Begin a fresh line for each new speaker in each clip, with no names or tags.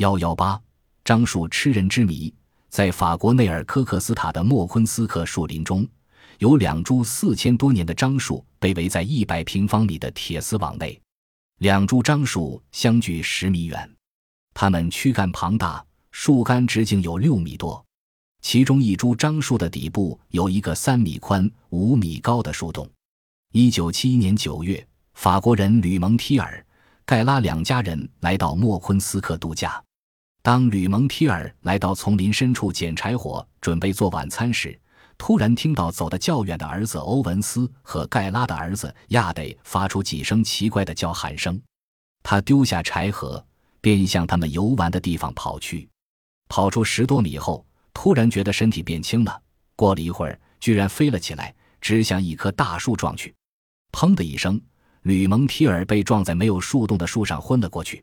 幺幺八，樟树吃人之谜。在法国内尔科克斯塔的莫昆斯克树林中，有两株四千多年的樟树被围在一百平方米的铁丝网内。两株樟树相距十米远，它们躯干庞大，树干直径有六米多。其中一株樟树的底部有一个三米宽、五米高的树洞。一九七一年九月，法国人吕蒙提尔、盖拉两家人来到莫昆斯克度假。当吕蒙提尔来到丛林深处捡柴火，准备做晚餐时，突然听到走得较远的儿子欧文斯和盖拉的儿子亚得发出几声奇怪的叫喊声。他丢下柴禾，便向他们游玩的地方跑去。跑出十多米后，突然觉得身体变轻了。过了一会儿，居然飞了起来，直向一棵大树撞去。砰的一声，吕蒙提尔被撞在没有树洞的树上，昏了过去。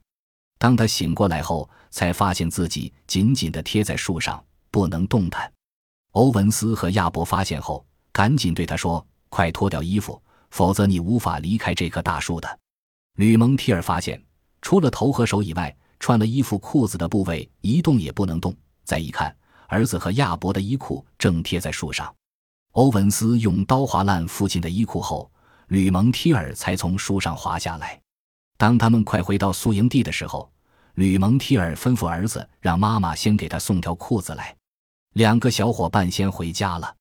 当他醒过来后，才发现自己紧紧地贴在树上，不能动弹。欧文斯和亚伯发现后，赶紧对他说：“快脱掉衣服，否则你无法离开这棵大树的。”吕蒙提尔发现，除了头和手以外，穿了衣服裤子的部位一动也不能动。再一看，儿子和亚伯的衣裤正贴在树上。欧文斯用刀划烂父亲的衣裤后，吕蒙提尔才从树上滑下来。当他们快回到宿营地的时候，吕蒙提尔吩咐儿子让妈妈先给他送条裤子来。两个小伙伴先回家了。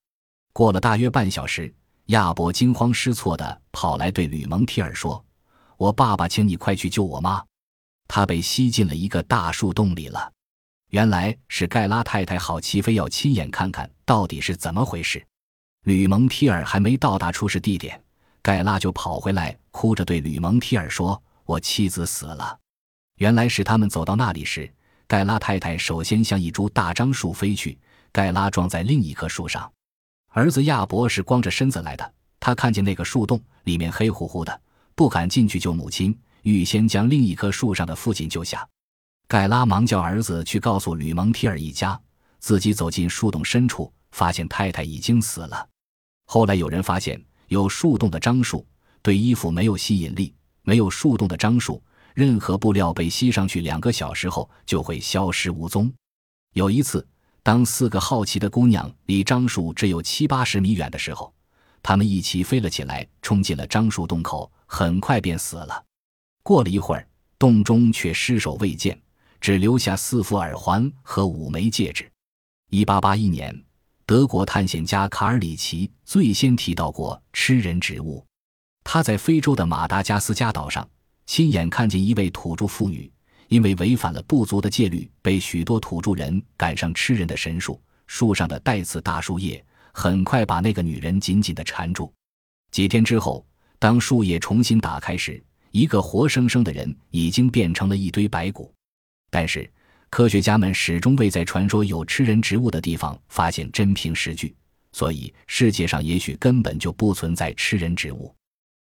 过了大约半小时，亚伯惊慌失措地跑来对吕蒙提尔说：“我爸爸，请你快去救我妈，她被吸进了一个大树洞里了。”原来是盖拉太太好奇，非要亲眼看看到底是怎么回事。吕蒙提尔还没到达出事地点，盖拉就跑回来，哭着对吕蒙提尔说。我妻子死了。原来是他们走到那里时，盖拉太太首先向一株大樟树飞去，盖拉撞在另一棵树上。儿子亚伯是光着身子来的，他看见那个树洞里面黑乎乎的，不敢进去救母亲，预先将另一棵树上的父亲救下。盖拉忙叫儿子去告诉吕蒙提尔一家，自己走进树洞深处，发现太太已经死了。后来有人发现，有树洞的樟树对衣服没有吸引力。没有树洞的樟树，任何布料被吸上去两个小时后就会消失无踪。有一次，当四个好奇的姑娘离樟树只有七八十米远的时候，她们一起飞了起来，冲进了樟树洞口，很快便死了。过了一会儿，洞中却尸首未见，只留下四副耳环和五枚戒指。一八八一年，德国探险家卡尔里奇最先提到过吃人植物。他在非洲的马达加斯加岛上亲眼看见一位土著妇女，因为违反了部族的戒律，被许多土著人赶上吃人的神树。树上的带刺大树叶很快把那个女人紧紧地缠住。几天之后，当树叶重新打开时，一个活生生的人已经变成了一堆白骨。但是，科学家们始终未在传说有吃人植物的地方发现真凭实据，所以世界上也许根本就不存在吃人植物。